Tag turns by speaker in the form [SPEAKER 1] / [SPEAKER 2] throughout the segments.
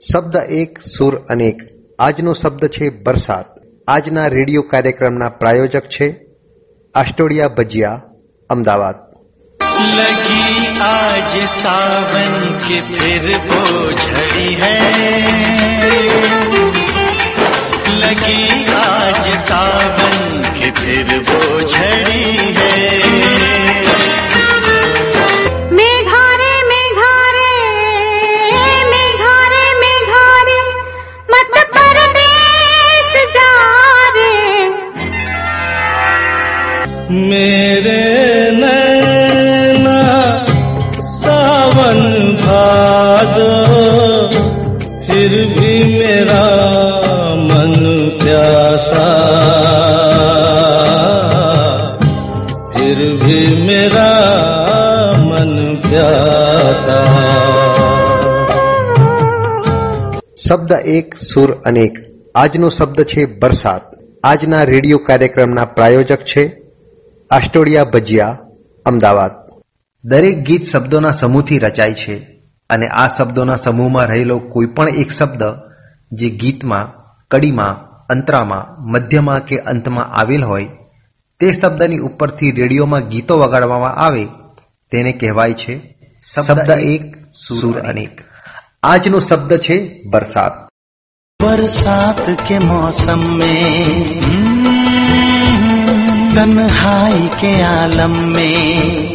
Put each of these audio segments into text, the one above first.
[SPEAKER 1] શબ્દ એક, સુર અનેક. આજનો શબ્દ છે બરસાત. આજના રેડિયો કાર્યક્રમના પ્રાયોજક છે આસ્ટોડિયા ભજીયા, અમદાવાદ.
[SPEAKER 2] લગી આજ સાવન કે ફિર ઝડી
[SPEAKER 3] હૈ. લગી આજ સાવન કે ફિર ઝડી હૈ.
[SPEAKER 4] मेरे नैना सावन भादो फिर भी मेरा मन प्यासा फिर भी मेरा मन प्यासा
[SPEAKER 1] શબ્દ એક સુર અનેક આજનો શબ્દ છે બરસાત આજના રેડિયો કાર્યક્રમના પ્રાયોજક છે આસ્ટોડિયા ભજીયા, અમદાવાદ. દરેક ગીત શબ્દોના સમૂહથી રચાય છે અને આ શબ્દોના સમૂહમાં રહેલો કોઈ પણ એક શબ્દ જે ગીતમાં, કડીમાં, અંતરામાં, મધ્યમાં કે અંતમાં આવેલ હોય, તે શબ્દની ઉપરથી રેડિયોમાં ગીતો વગાડવામાં આવે, તેને કહેવાય છે શબ્દ એક, સુર અનેક. આજનો શબ્દ છે બરસાત
[SPEAKER 2] બરસાત કે મોસમ મેં तन्हाई के आलम में।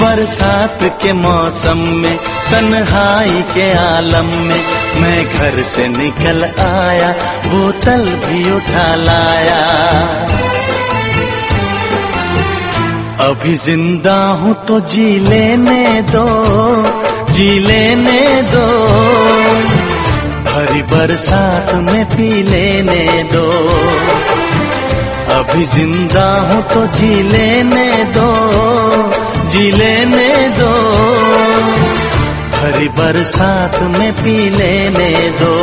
[SPEAKER 2] बरसात के मौसम में, तन्हाई के आलम में मैं घर से निकल आया, बोतल भी उठा लाया। अभी ज़िंदा हूँ तो जी लेने दो, जी लेने दो। हरी बरसात में पी लेने दो। अभी ज़िंदा हो तो जी लेने दो जी लेने दो। हरी बरसात में पी लेने दो।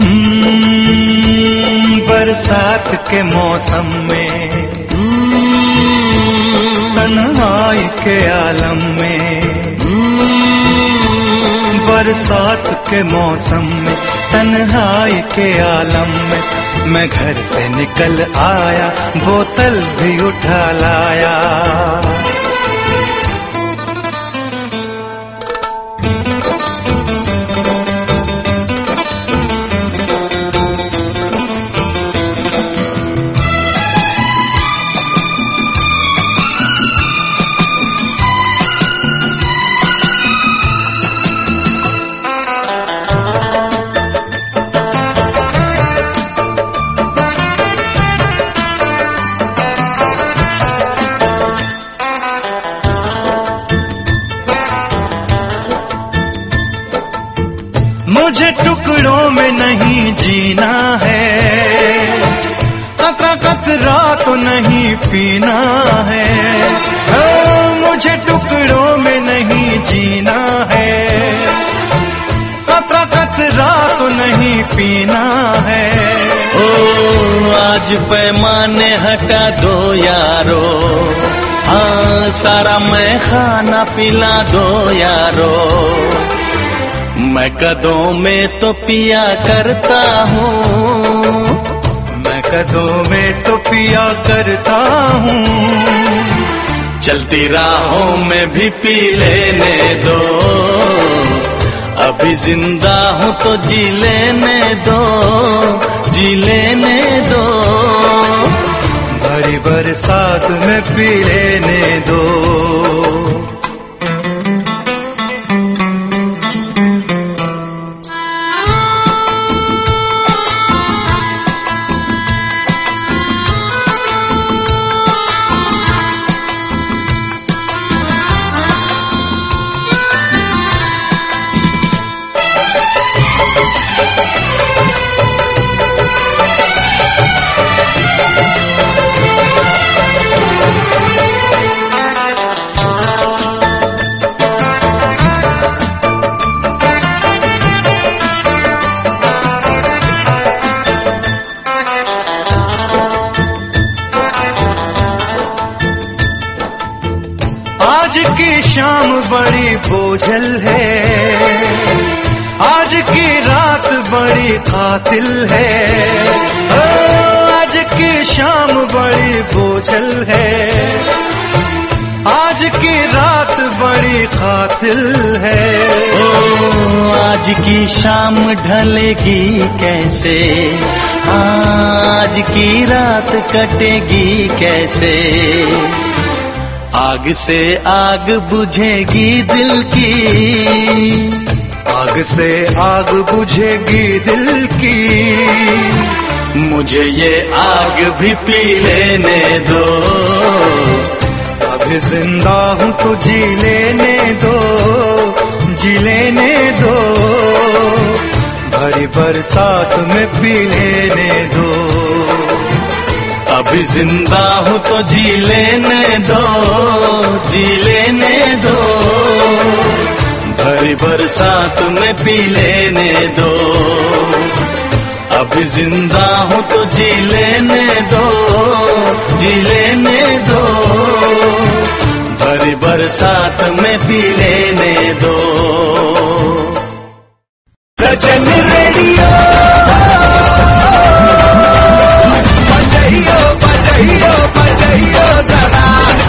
[SPEAKER 2] हम्म, बरसात के मौसम में तन्हाई के आलम में बरसात के मौसम में। तन्हाई के आलम में मैं घर से निकल आया बोतल भी उठा लाया। सारा मैं खाना पिला दो यारो। मैं कदों में तो पिया करता हूँ। मैं कदों में तो पिया करता हूँ। चलती राहों में भी पी लेने दो। अभी ज़िंदा हूँ तो जी लेने दो, जी लेने दो। भरी बरसात में पी लेने दो।
[SPEAKER 5] कातिल है। ओ, आज की शाम बड़ी बोझल है। आज की रात बड़ी कातिल है।
[SPEAKER 2] ओ आज की शाम ढलेगी कैसे? आज की रात कटेगी कैसे? आग से आग बुझेगी दिल की।
[SPEAKER 5] आग से आग बुझेगी दिल की।
[SPEAKER 2] मुझे ये आग भी पी लेने दो।
[SPEAKER 5] अभी ज़िंदा हूँ तो जी लेने दो, जी लेने दो। भरी बरसात में पी लेने दो।
[SPEAKER 2] अभी ज़िंदा हूँ तो जी लेने दो, जी लेने दो। भरी बरसात में पी लेने दो। अभी ज़िंदा हूँ तो जी लेने दो, जी लेने दो। भरी बरसात में पी लेने दो। रेडियो, बजाइयो बजाइयो।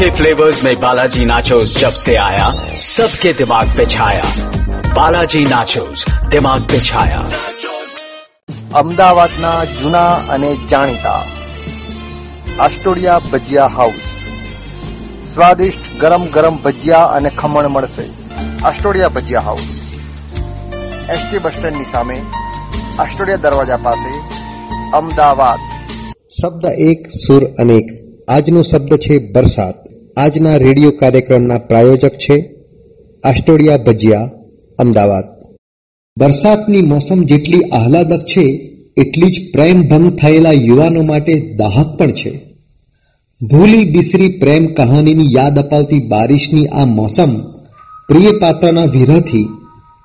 [SPEAKER 6] dímaros.
[SPEAKER 7] ओके फ्लेवर्स में बालाजी नाचोस जब से आया सबके दिमाग पे छाया बालाजी नाचोस दिमाग पे छाया
[SPEAKER 1] અમદાવાદના જૂના અને જાણીતા આસ્ટોડિયા ભજીયા હાઉસ સ્વાદિષ્ટ ગરમ ગરમ ભજીયા અને ખમણ મળશે Astodia Bhajiya house ST bus સ્ટેન્ડની સામે આસ્ટોડિયા દરવાજા પાસે અમદાવાદ શબ્દ એક સુર અનેક આજનો શબ્દ છે બરસાત આજના રેડિયો કાર્યક્રમના પ્રાયોજક છે આસ્ટોડિયા ભજીયા, અમદાવાદ. વરસાદની મોસમ જેટલી આહલાદક છે, એટલી જ પ્રેમ ભંગ થયેલા યુવાનો માટે દાહક પણ છે. ભૂલી બિસરી પ્રેમ કહાનીની યાદ અપાવતી બારિશની આ મોસમ પ્રિય પાત્રના વિરહથી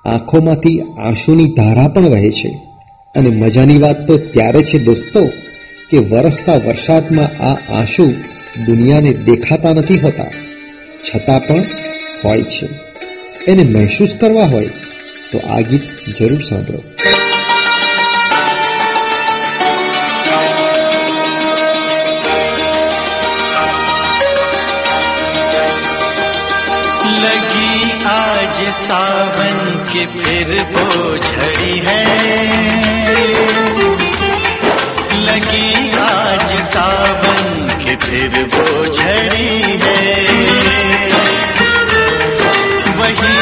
[SPEAKER 1] આંખોમાંથી આંસુની ધારા પણ વહે છે. અને મજાની વાત તો ત્યારે છે દોસ્તો કે વરસતા વરસાદમાં આ આંસુ દુનિયાને દેખાતા નથી હોતા છતાં પણ હોય છે એને મહેસૂસ કરવા હોય તો આ ગીત જરૂર સાંભળો
[SPEAKER 5] लगी आज सावन के फिर वो झड़ी है के फिर वो झड़ी है। वही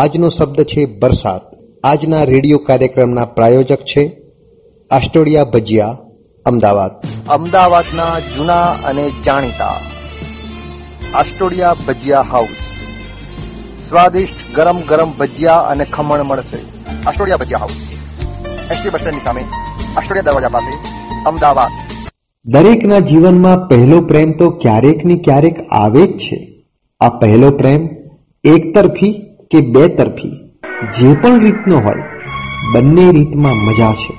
[SPEAKER 1] આજનો શબ્દ છે બરસાત. આજના રેડિયો કાર્યક્રમના પ્રાયોજક છે આસ્ટોડિયા ભજીયા અમદાવાદ. અમદાવાદના જૂના અને જાણીતા આસ્ટોડિયા ભજીયા હાઉસ. સ્વાદિષ્ટ ગરમ ગરમ ભજીયા અને ખમણ મળશે. Astodia Bhajiya house. ST bus સ્ટેન્ડની સામે આસ્ટોડિયા દરવાજા પાસે અમદાવાદ. દરેકના જીવનમાં પહેલો પ્રેમ તો ક્યારેક ને ક્યારેક આવે જ છે. આ પહેલો પ્રેમ એક તરફી કે બે તરફી જે પણ રીતનો હોય, બંને રીતમાં મજા છે.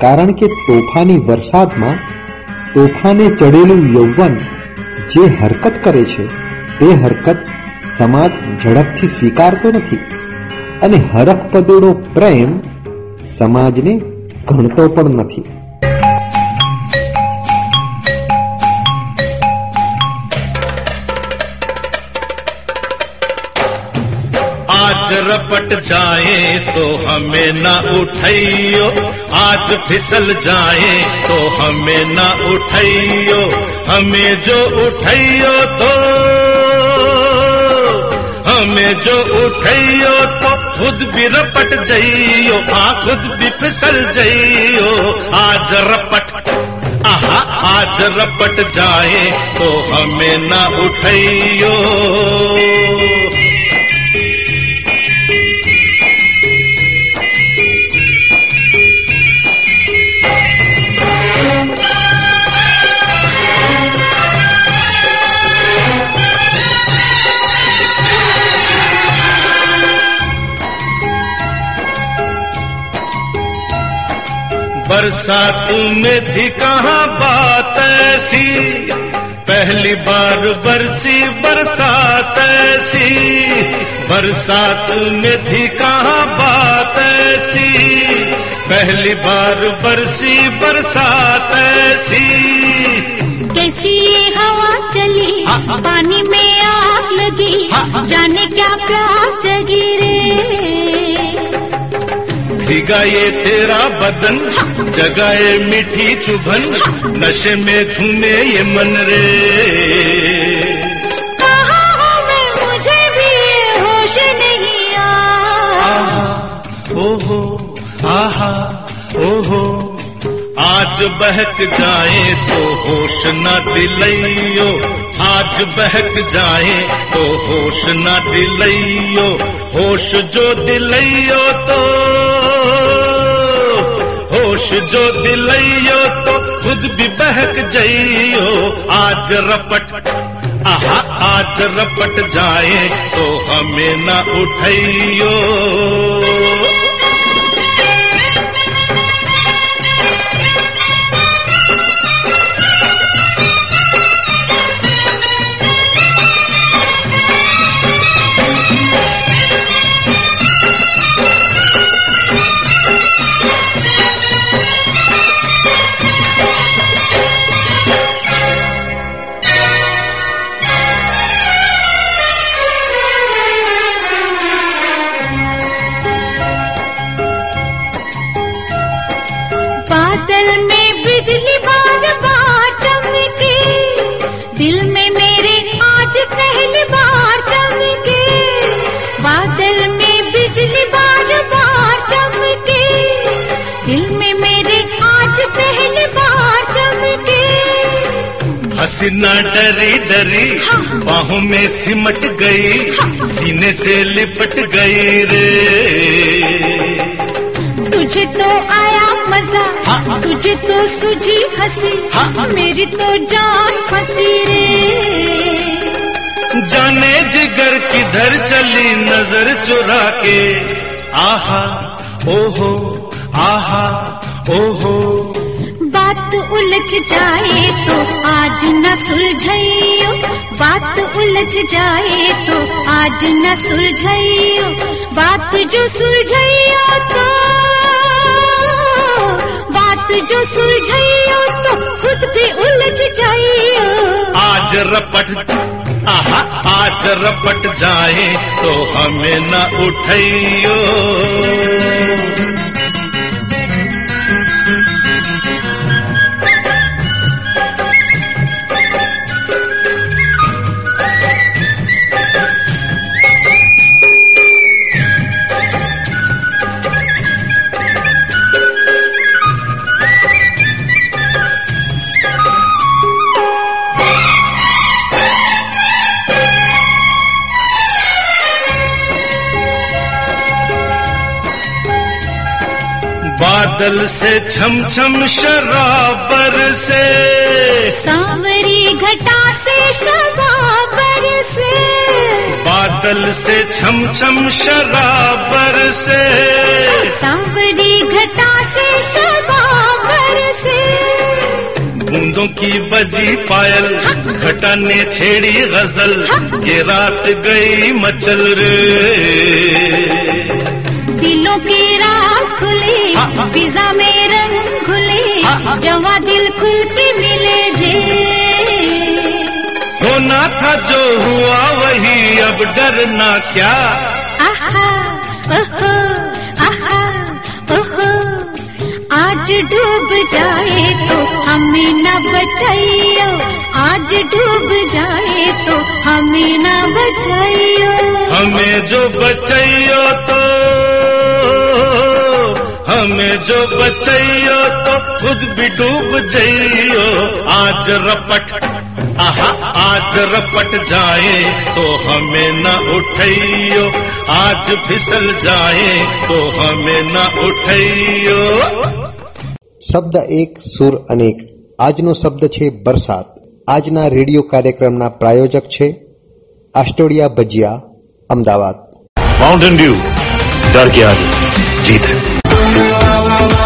[SPEAKER 1] કારણ કે તોફાની વરસાદમાં તોફાને ચડેલું યૌવન જે હરકત કરે છે, તે હરકત સમાજ ઝડપથી સ્વીકારતો નથી અને હરખ પદોડો પ્રેમ સમાજને ગણતો પણ નથી.
[SPEAKER 8] रपट जाए तो हमें ना उठाइयो आज फिसल जाए तो हमें ना उठाइयो हमें जो उठाइयो तो हमें जो उठाइयो तो खुद भी रपट जाइयो आ खुद भी फिसल जाइयो। आज रपट, आहा, आज रपट जाए तो हमें ना उठाइयो बरसात में थी कहाँ बात ऐसी? पहली बार बरसी बरसात ऐसी। बरसात में थी कहाँ बात ऐसी? पहली बार बरसी बरसात ऐसी।
[SPEAKER 3] कैसी ये हवा चली? पानी में आग लगी। जाने क्या प्यास जगी रे?
[SPEAKER 8] भीगा ये तेरा बदन जगाए मीठी चुभन नशे में झूमे ये मन रे।
[SPEAKER 3] मैं मुझे भी होश नहीं आ
[SPEAKER 8] ओहो आहा ओहो आज बहक जाए तो होश न दिलइयो आज बहक जाए तो होश न दिलइयो होश जो दिलइयो तो। होश जो दिलइयो तो खुद भी बहक जइयो। आज रपट, आहा, आज रपट जाए तो हमें न उठइयो हसीना डरी डरी बाहों में सिमट गई सीने से लिपट गई रे।
[SPEAKER 3] तुझे तो आया मज़ा तुझे तो सुझी हँसी मेरी तो जान फंसी रे।
[SPEAKER 8] जाने जिगर किधर चली नज़र चुरा के। आहा ओहो आहा ओहो।
[SPEAKER 3] उलझ जाए तो आज न सुलझइयो। बात उलझ जाए तो आज न सुलझाइयो। बात जो सुलझाइयो तो बात जो सुलझाइयो तो खुद भी उलझ जाइयो।
[SPEAKER 8] आज रपट, आहा, आज रपट जाए तो हमें न उठैयो बादल से छम छम शराबर से।
[SPEAKER 3] सांवरी घटा से शबाबर से।
[SPEAKER 8] बादल से छम छम शराबर से।
[SPEAKER 3] सांवरी घटा से शबाबर से।
[SPEAKER 8] बूंदों की बजी पायल घटा ने छेड़ी गज़ल। ये रात गई मचल रे।
[SPEAKER 3] फिजा में रंग खुले जवा दिल खुल के मिले रे।
[SPEAKER 8] होना था जो हुआ वही अब डरना क्या।
[SPEAKER 3] आहा ओहो आहा ओहो। आज डूब जाए तो हमें न बचाइयो। आज डूब जाए तो हमें न बचाइयो।
[SPEAKER 8] हमें जो बचैयो तो हमें जो बचैयो तो खुद भी डूब जइयो आज रपट आहा आज रपट जाए तो हमें न उठैयो आज फिसल जाए तो हमें न उठैयो
[SPEAKER 1] શબ્દ એક સુર અનેક આજનો શબ્દ છે બરસાત આજના રેડિયો કાર્યક્રમના પ્રાયોજક છે આસ્ટોડિયા ભજીયા અમદાવાદ
[SPEAKER 9] माउंटेन ड्यू डर के आगे जीत है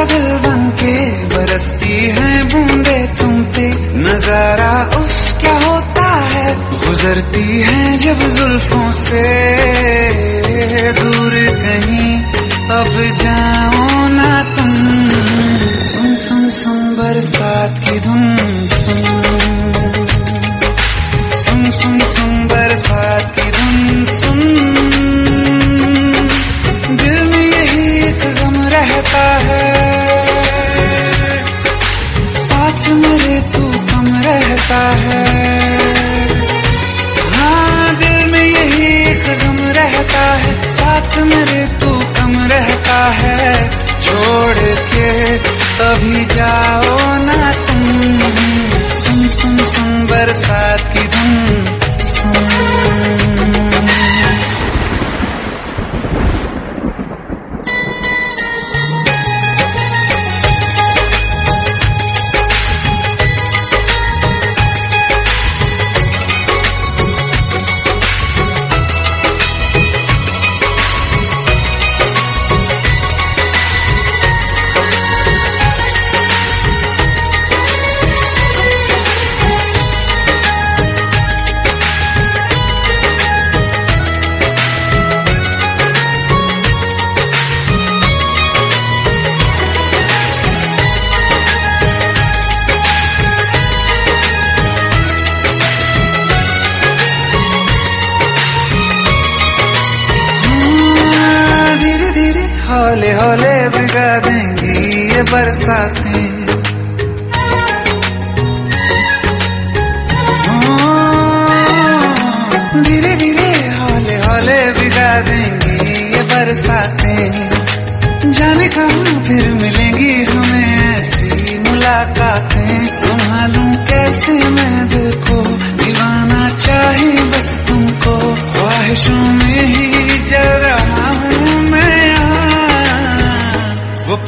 [SPEAKER 2] का
[SPEAKER 10] दिल बन के बरसती है बूंदे तुम पे। नज़ारा उफ क्या होता है? गुजरती है जब जुल्फों से। दूर कहीं अब जाओ ना तुम। सुन सुन सुन बरसात की धुन, सुन। सुन सुन सुन कभी जाओ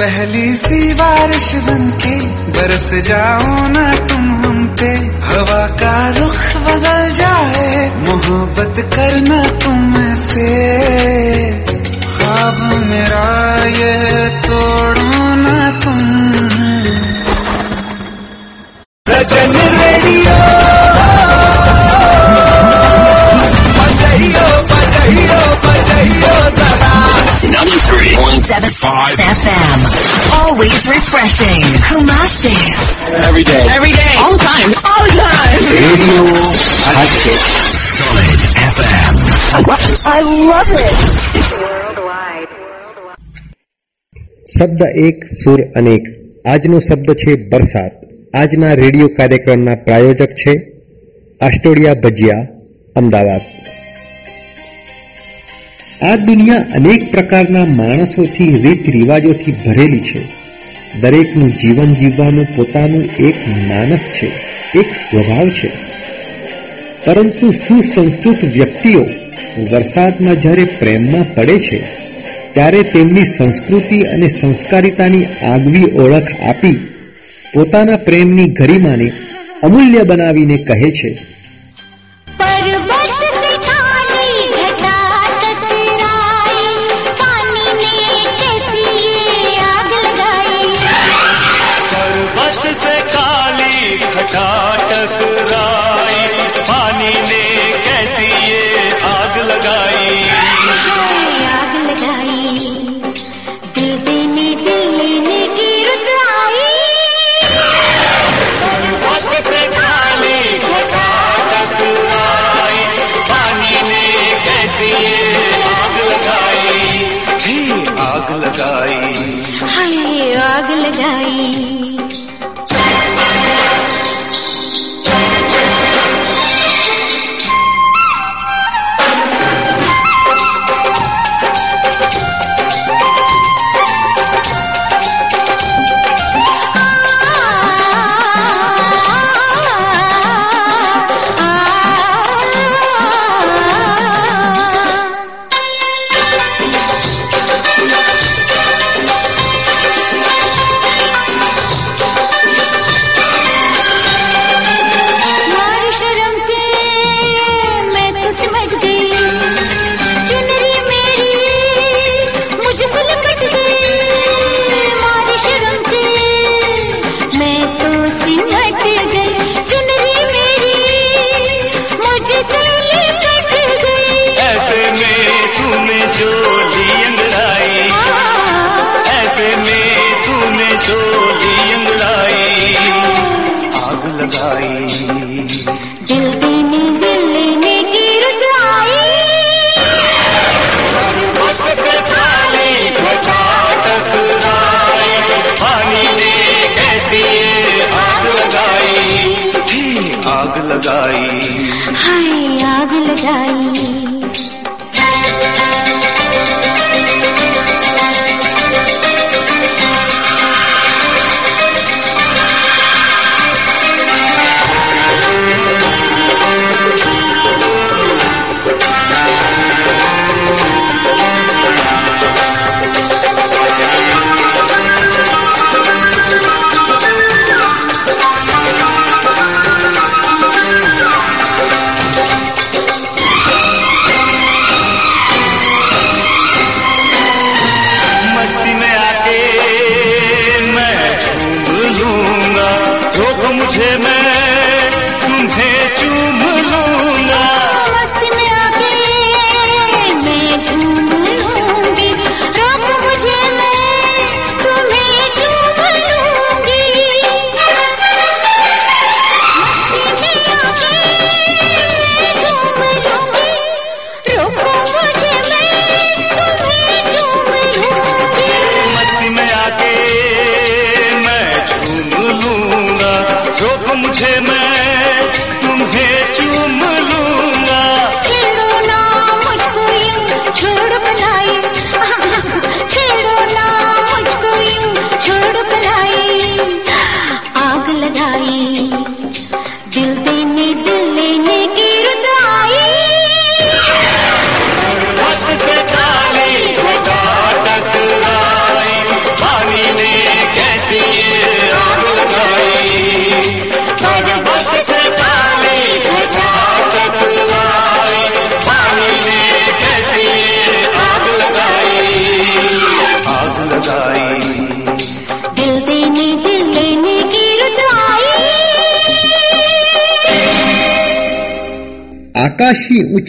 [SPEAKER 10] पहली सी बारिश बन के बरस जाओ ना तुम हम पे। हवा का रुख बदल जाए, मोहब्बत करना तुम से। ख्वाब मेरा ये तोड़ो ना तुम।
[SPEAKER 2] सजन
[SPEAKER 11] 93.75 FM. Always refreshing. Kumasi.
[SPEAKER 9] Every day.
[SPEAKER 11] Every day. All the time. All the time.
[SPEAKER 9] Radio Hatchet.
[SPEAKER 2] Solid FM.
[SPEAKER 11] I love it.
[SPEAKER 1] શબ્દ એક સુર અનેક આજનો શબ્દ છે બરસાત આજના રેડિયો કાર્યક્રમના પ્રાયોજક છે આસ્ટોડિયા ભજીયા અમદાવાદ આ દુનિયા અનેક પ્રકારના માણસોથી રીત રિવાજોથી ભરેલી છે. દરેકનું જીવન જીવવાનું પોતાનું એક માનસ છે, એક સ્વભાવ છે. પરંતુ સુસંસ્કૃત વ્યક્તિઓ વરસાદમાં જ્યારે પ્રેમમાં પડે છે, ત્યારે તેમની સંસ્કૃતિ અને સંસ્કારિતાની આગવી ઓળખ આપી પોતાના પ્રેમની ગરિમાને અમૂલ્ય બનાવીને કહે છે.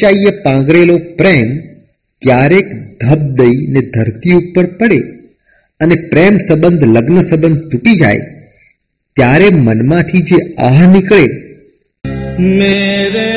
[SPEAKER 1] સચ્ચાઈએ પાંગરેલો પ્રેમ ક્યારેક ધબ દઈને ધરતી ઉપર પડે અને પ્રેમ સંબંધ લગ્ન સંબંધ તૂટી જાય ત્યારે મનમાંથી જે આહ નીકળે
[SPEAKER 4] મેરે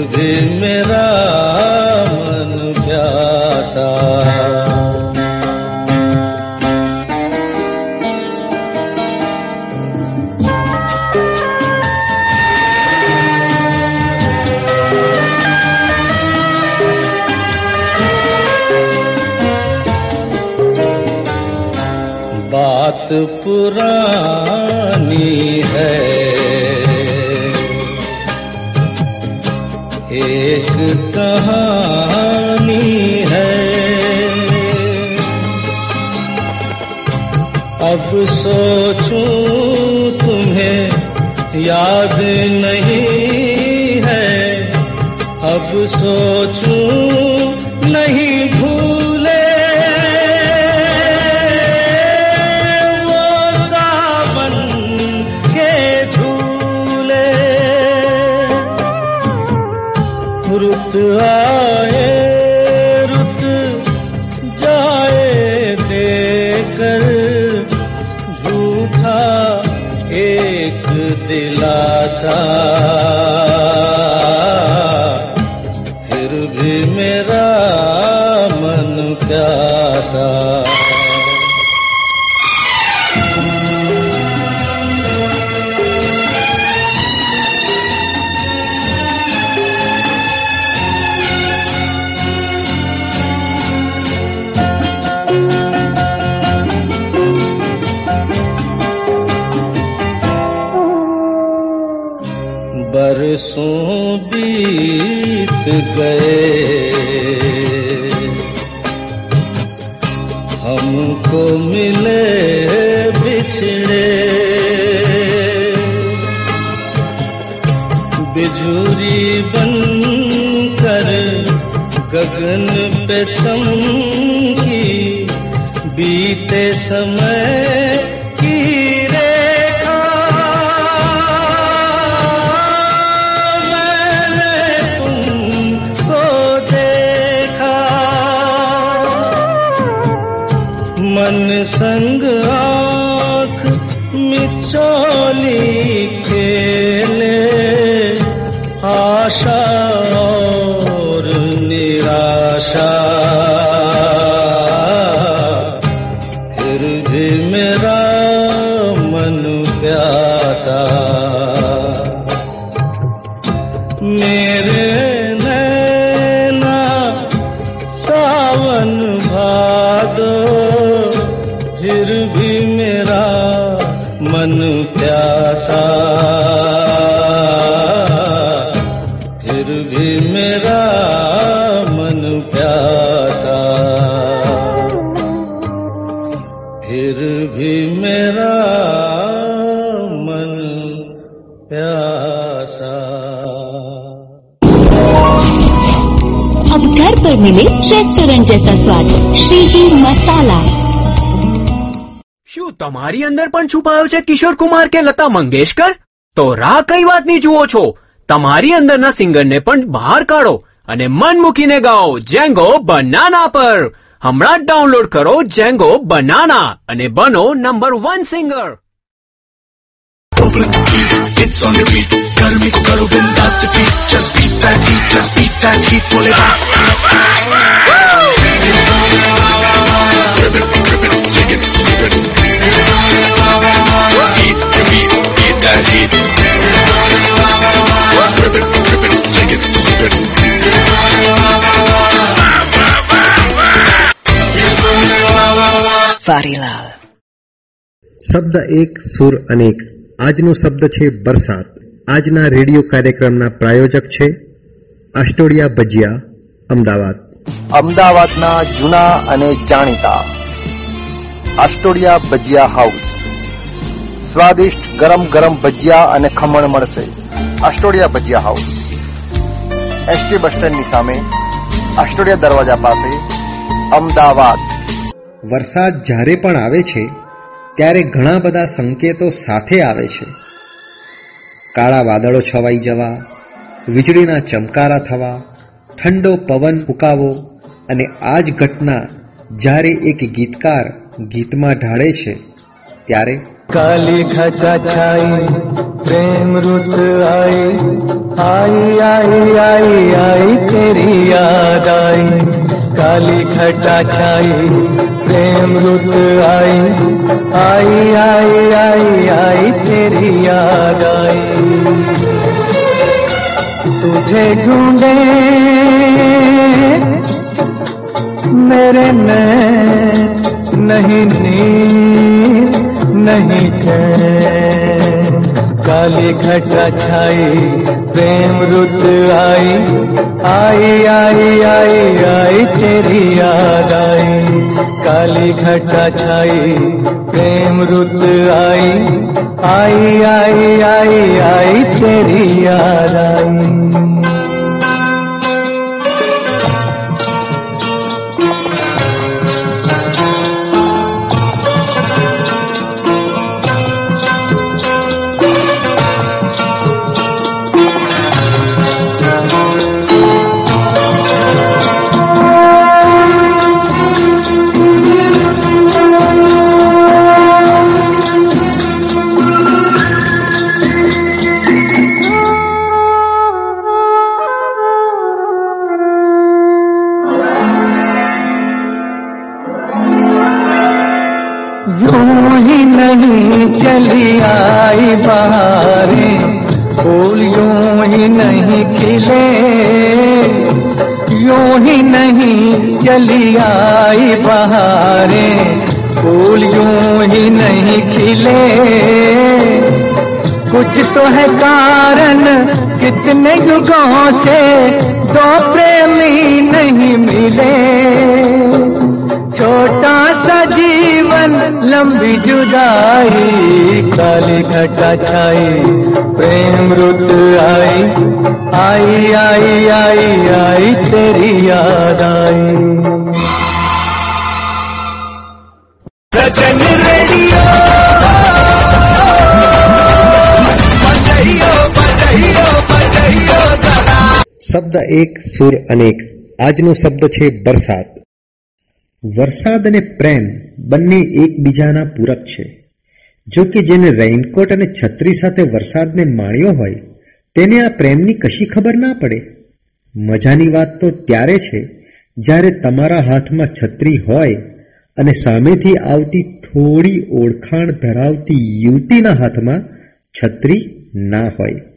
[SPEAKER 4] तुझे मेरा मन प्यासा बात पुरा कहानी है। अब सोचो तुम्हें याद नहीं है। अब सोचो चमन की बीते समय
[SPEAKER 12] मिले रेस्टोरेंट जैसा स्वाद श्रीजी मसाला
[SPEAKER 13] શું તમારી અંદર પણ છુપાયો છે કિશોર કુમાર કે લતા મંગેશકર તો રાહ કઈ વાતની જુઓ છો તમારી અંદરના સિંગરને પણ બહાર કાઢો અને મન મૂકીને ગાઓ જેંગો બનાના પર હમણાં જ ડાઉનલોડ કરો જેંગો બનાના અને બનો number one singer
[SPEAKER 2] It's on the beat. गर्मी को करो बिंदास defeat. Just beat that heat. Just beat that heat. बोले बाप. Rip
[SPEAKER 11] Varilaal.
[SPEAKER 1] શબ્દ એક સુર અનેક. આજનો શબ્દ છે બરસાત. આજના રેડિયો કાર્યક્રમના પ્રાયોજક છે આસ્ટોડિયા ભજીયા અમદાવાદ. અમદાવાદના જૂના અને જાણીતા આસ્ટોડિયા ભજીયા હાઉસ. સ્વાદિષ્ટ ગરમ ગરમ ભજીયા અને ખમણ મળશે Astodia Bhajiya house. ST bus સ્ટેન્ડની સામે આસ્ટોડિયા દરવાજા પાસે અમદાવાદ. વરસાદ જ્યારે પણ આવે છે, ત્યારે ઘણા બધા સંકેતો સાથે આવે છે. કાળા વાદળો છવાઈ જવા, વીજળીના ચમકારા થવા, ઠંડો પવન ફૂંકાવો અને આ જ ઘટના જ્યારે એક ગીતકાર ગીતમાં ઢાળે છે, ત્યારે
[SPEAKER 14] કાલી ઘટા છાઈ, પ્રેમ ઋત આઈ આઈ આઈ આઈ આઈ, તેરી યાદ આઈ. કાલી ઘટા છાઈ प्रेम रुत आई आई आई आई आई तेरी याद आई। तुझे ढूंढे, मेरे में नहीं नींद, नहीं चैन। काली घटा छाई, प्रेम रुत आई। आई आई आई आई तेरी याद आई। काली घटा छाई, प्रेम रुत आई। आई आई आई आई तेरी याद आई।
[SPEAKER 1] સુર અનેક આજનો શબ્દ છે વરસાદ. વરસાદ અને પ્રેમ બંને એકબીજાના પૂરક છે. જો કે જેને રેઇનકોટ અને છત્રી સાથે વરસાદને માણ્યો હોય, તેને આ પ્રેમની કશી ખબર ના પડે. મજાની વાત તો ત્યારે છે, જ્યારે તમારા હાથમાં છત્રી હોય અને સામેથી આવતી થોડી ઓળખાણ ધરાવતી યુવતીના હાથમાં છત્રી ના હોય.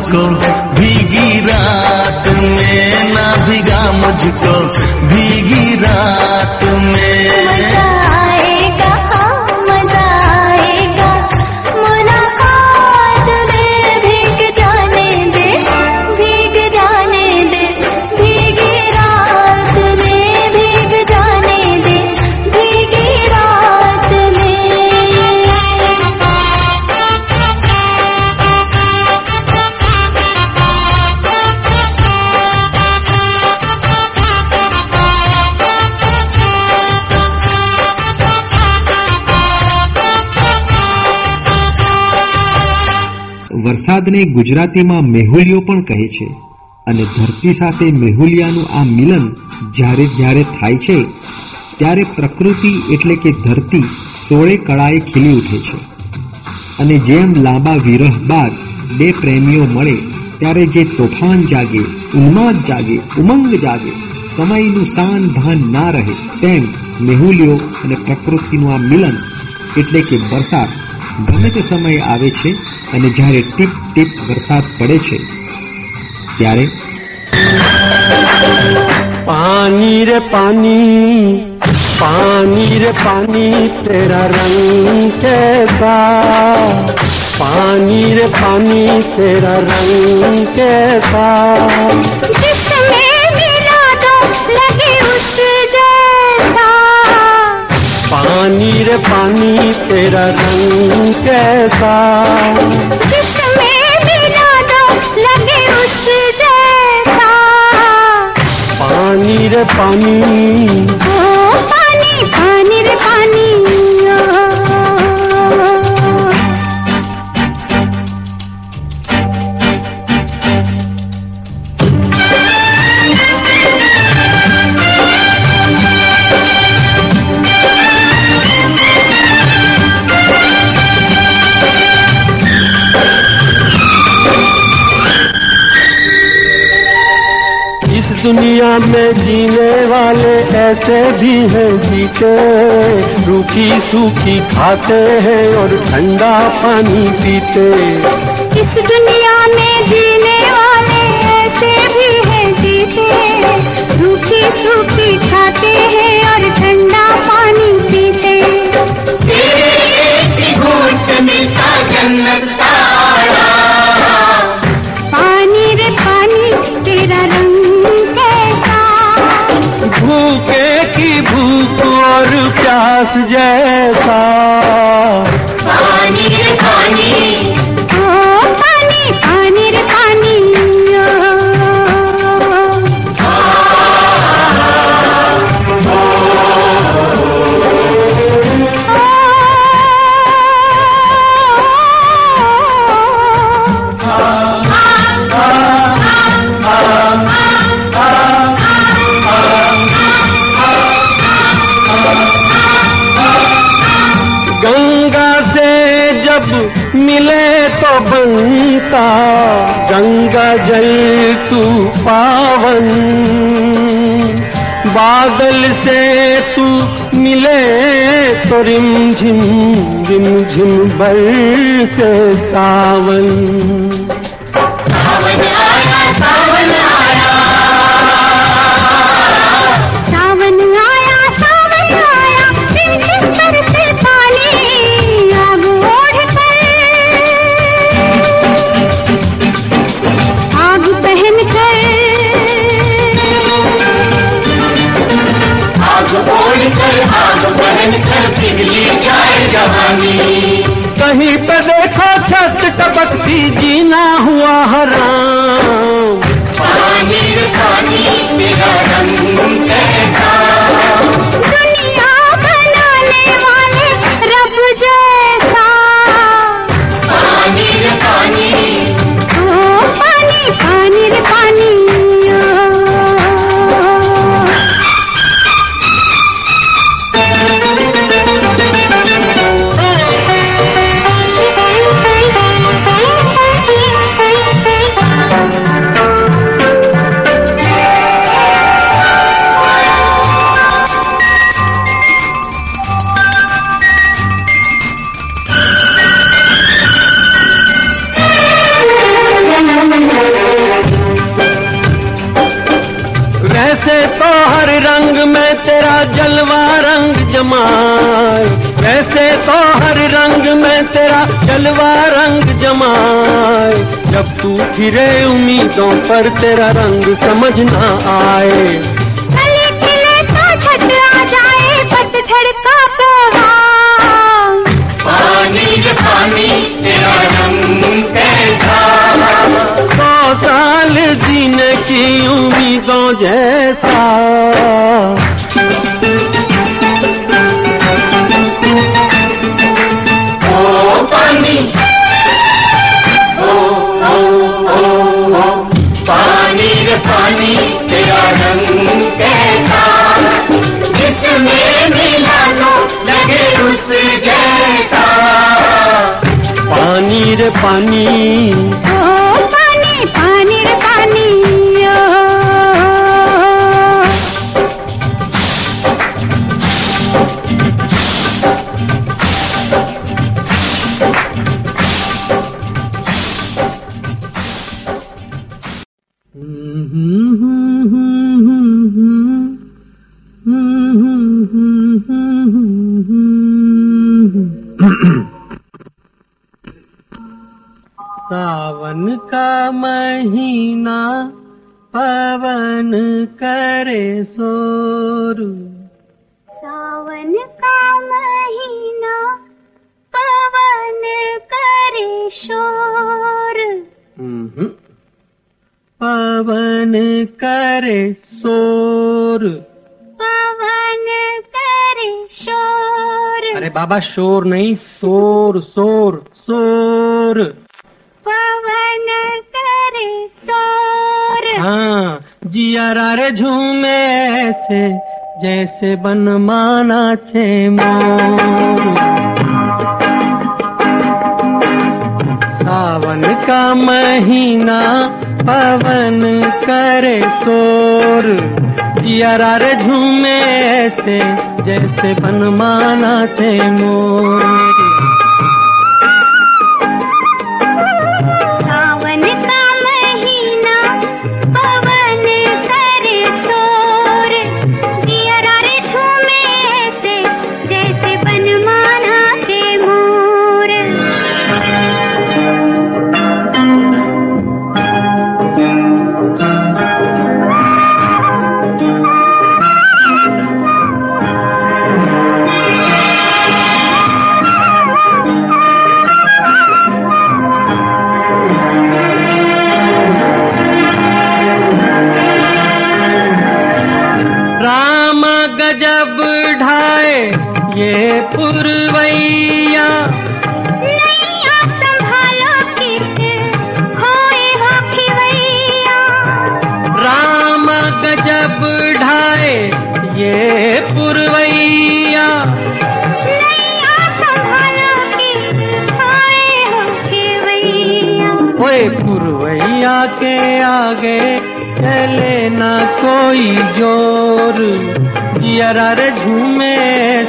[SPEAKER 4] मुझको
[SPEAKER 3] भीगी रात में ना
[SPEAKER 4] भिगा मुझको।
[SPEAKER 1] વરસાદને ગુજરાતીમાં મેહુલિયો પણ કહે છે અને ધરતી સાથે મેહુલિયાનું આ મિલન જ્યારે જ્યારે થાય છે, ત્યારે પ્રકૃતિ એટલે કે ધરતી સોળે કળાએ ખીલી ઉઠે છે. અને જેમ લાંબા વિરહ બાદ બે પ્રેમીઓ મળે, ત્યારે જે તોફાન જાગે, ઉન્માદ જાગે, ઉમંગ જાગે, સમયનું સાન ભાન ના રહે, તેમ મેહુલિયો અને પ્રકૃતિનું આ મિલન એટલે કે વરસાદ ગમે તે સમયે આવે છે અને જ્યારે ટીપ ટીપ વરસાદ પડે છે ત્યારે
[SPEAKER 15] पानी रे पानी पानी रे पानी तेरा रंग कैसा पानी रे पानी तेरा रंग कैसा पानी रे पानी तेरा रंग कैसा?
[SPEAKER 3] लगे उस जैसा।
[SPEAKER 15] पानी रे पानी
[SPEAKER 3] ओ पानी पानी रे पानी।
[SPEAKER 15] दुनिया में जीने वाले ऐसे भी हैं जीते। रूखी सूखी खाते हैं और ठंडा पानी पीते।
[SPEAKER 3] इस दुनिया में जीने वाले ऐसे भी हैं जीते। रूखी सूखी खाते हैं और ठंडा पानी पीते।
[SPEAKER 16] घूट मिलता जन्नत
[SPEAKER 15] तो रिम झिम बल से सावन
[SPEAKER 3] सावन।
[SPEAKER 15] कहीं पे देखो छत टपकती जीना हुआ हराम
[SPEAKER 3] पानी पानी कैसा?
[SPEAKER 15] तेरा जलवा रंग जमाए। जब तू फिरे उम्मीदों पर तेरा रंग समझ ना आए।
[SPEAKER 3] खिले खिले तो छट आ जाए पतझड़ का त्योहार पानी रे पानी तेरा रंग कैसा?
[SPEAKER 15] सौ साल जीने की उम्मीदों जैसा।
[SPEAKER 3] पानी ओ ओ ओ ओ पानी रे पानी तेरा रंग कैसा? जिसमें मिला लो लगे उस जैसा।
[SPEAKER 15] पानी रे पानी
[SPEAKER 3] पानी
[SPEAKER 15] सावन का महीना पवन करे सोरू
[SPEAKER 3] सावन का महीना पवन करे शोर।
[SPEAKER 15] पवन करे शोर।
[SPEAKER 3] पवन करे शोर।
[SPEAKER 15] अरे बाबा शोर नहीं शोर शोर शोर। हाँ जिया रे झूमे ऐसे, जैसे बन माना छे मोर सावन का महीना पवन करे शोर, जिया रे झूमे ऐसे, जैसे बन माना छे मोर
[SPEAKER 3] नैया ओए
[SPEAKER 15] पुरवैया के आगे चले ना कोई ज़ोर। जियरा रे झूमे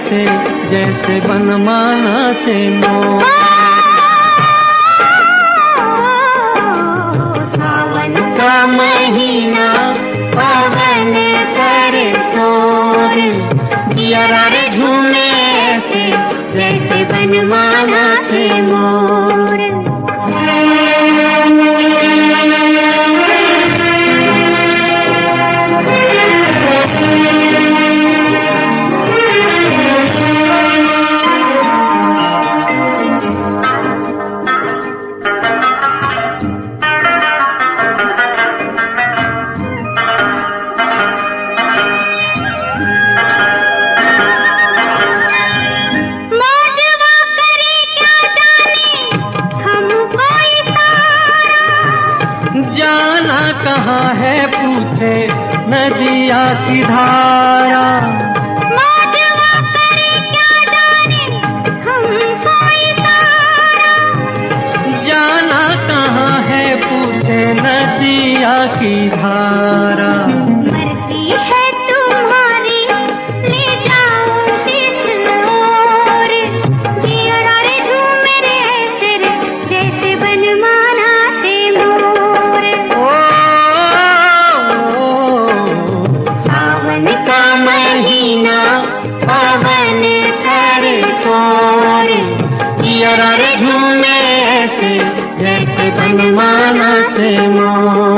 [SPEAKER 15] से, जैसे बनमाना से मो
[SPEAKER 17] सावन का महीना पवन कर दियरा रे झूमे। से जैसे बनमाना थे मोर।
[SPEAKER 15] पूछे नदिया की धारा।
[SPEAKER 17] जाना
[SPEAKER 15] कहाँ है पूछे नदिया की धारा।
[SPEAKER 17] से
[SPEAKER 3] माँ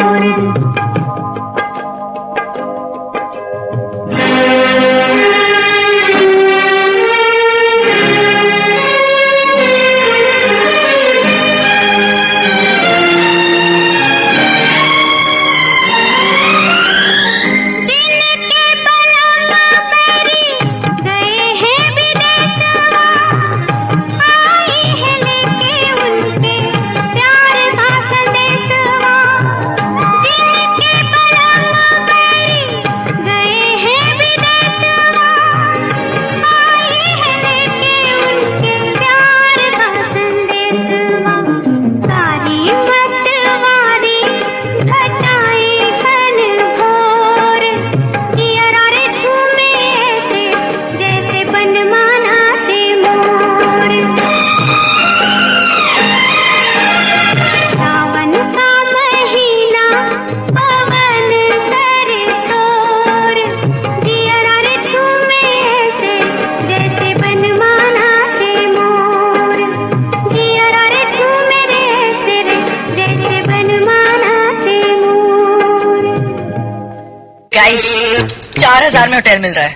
[SPEAKER 3] हज़ार में होटल मिल रहा है।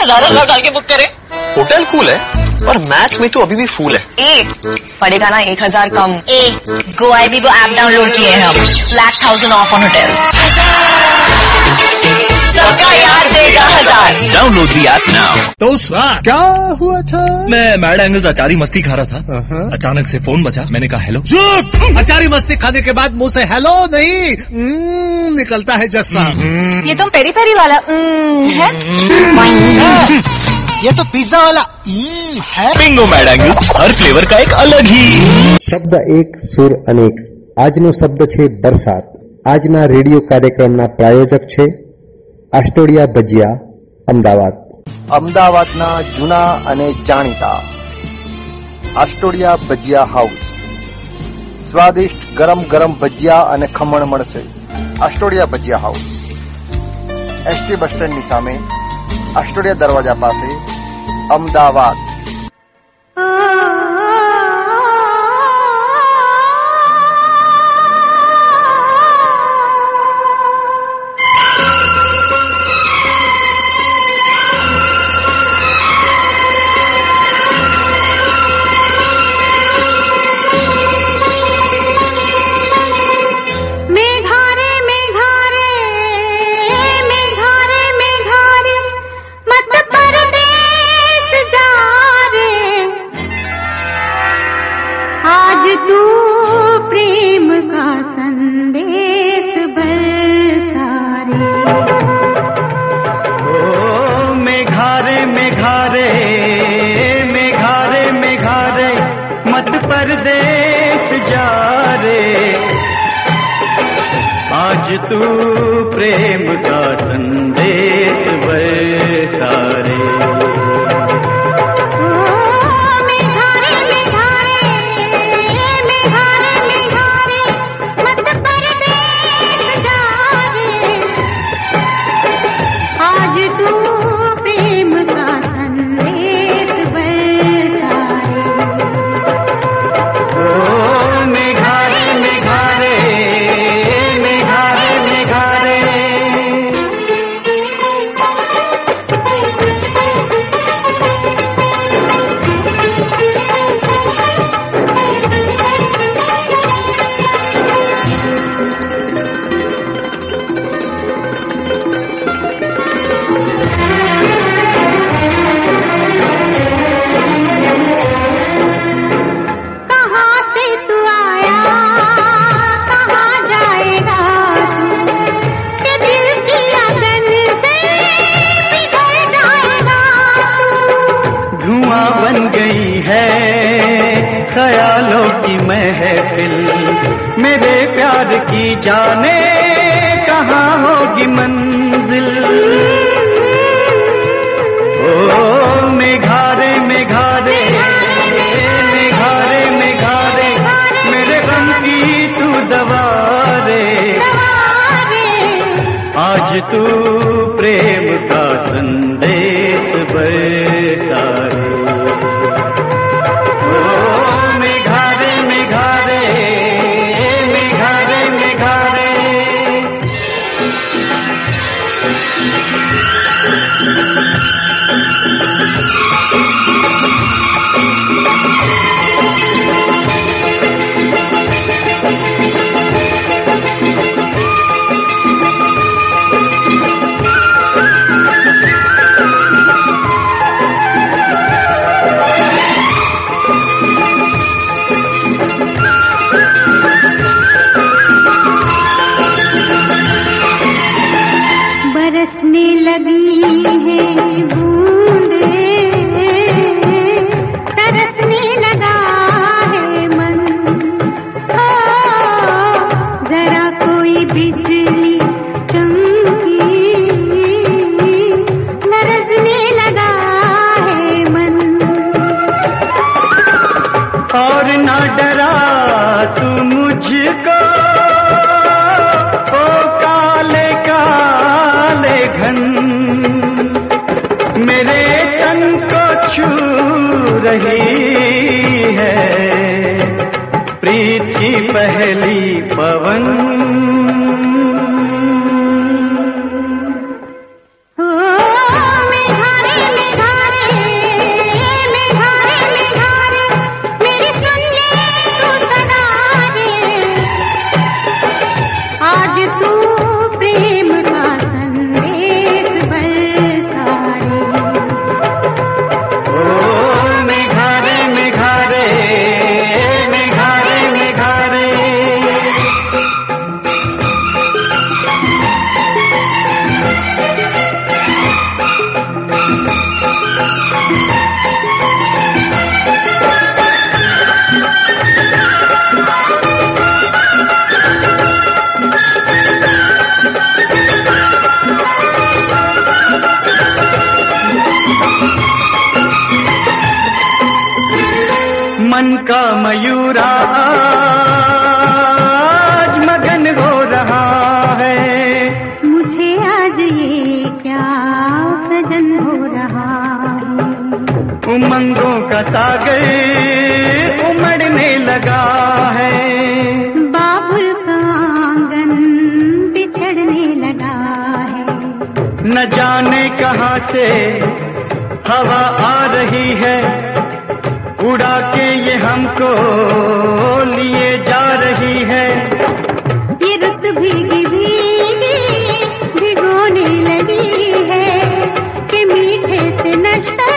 [SPEAKER 3] हज़ार हज़ार डाल के बुक करें।
[SPEAKER 16] होटल कूल है और मैच में तो अभी भी फूल है।
[SPEAKER 3] ए पड़ेगा ना एक हज़ार कम। ए गो आई बी ऐप डाउनलोड किए हैं हम। Flat thousand off on hotels सबका यार देगा हज़ार।
[SPEAKER 18] डाउनलोड दी ऐप नाउ
[SPEAKER 19] तो क्या हुआ था?
[SPEAKER 18] मैं मैड एंगल अचारी मस्ती खा रहा था। अचानक से फ़ोन बचा। मैंने कहा हेलो
[SPEAKER 19] अचारी मस्ती खाने के बाद मुँह से हेलो नहीं। हम्म, निकलता है जस्सा
[SPEAKER 20] ये तो पेरी पेरी वाला हम्म, है
[SPEAKER 19] ये तो पिज्जा वाला हम्म, है
[SPEAKER 18] बिंगो मैड एंगल्स हर फ्लेवर का एक अलग ही
[SPEAKER 21] શબ્દ એક સુર અનેક આજનો શબ્દ છે બરસાત આજના રેડિયો કાર્યક્રમના પ્રાયોજક છે આસ્ટોડિયા ભજીયા અમદાવાદ અમદાવાદના જૂના અને જાણીતા આસ્ટોડિયા ભજીયા હાઉસ સ્વાદિષ્ટ ગરમ ગરમ ભજીયા અને ખમણ મળશે Astodia Bhajiya house ST bus સ્ટેન્ડની સામે આસ્ટોડિયા દરવાજા પાસે અમદાવાદ.
[SPEAKER 3] से
[SPEAKER 5] हवा आ रही है उड़ा के ये हमको लिए जा रही है।
[SPEAKER 3] गिरत भीगी भीगी भिगोने लगी है कि मीठे से नशा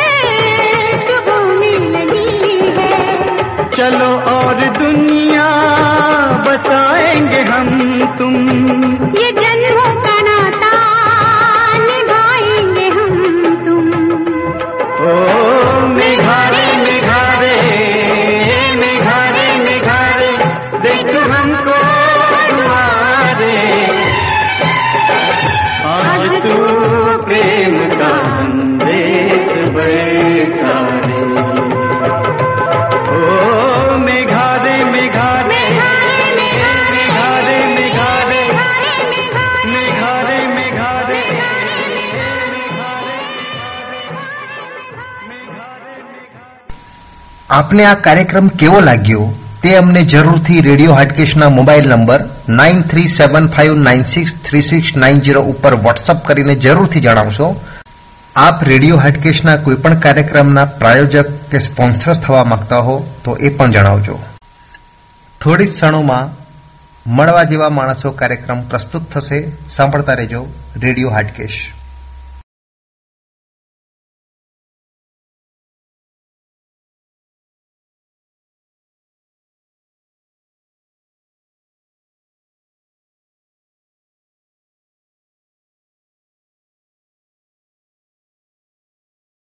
[SPEAKER 3] लगी है।
[SPEAKER 5] चलो और दुनिया बसाएँगे हम तुम।
[SPEAKER 1] આપને આ કાર્યક્રમ કેવો લાગ્યો તે અમને જરૂરથી radio હાટકેશના mobile number nine three seven five nine six three six nine zero ઉપર વોટ્સઅપ કરીને જરૂરથી જણાવશો. આપ રેડિયો હાટકેશના કોઈપણ કાર્યક્રમના પ્રાયોજક કે સ્પોન્સર્સ થવા માંગતા હો તો એ પણ જણાવજો. થોડી ક્ષણોમાં મળવા જેવા માણસો કાર્યક્રમ પ્રસ્તુત થશે. સાંભળતા રહેજો રેડિયો હાટકેશ.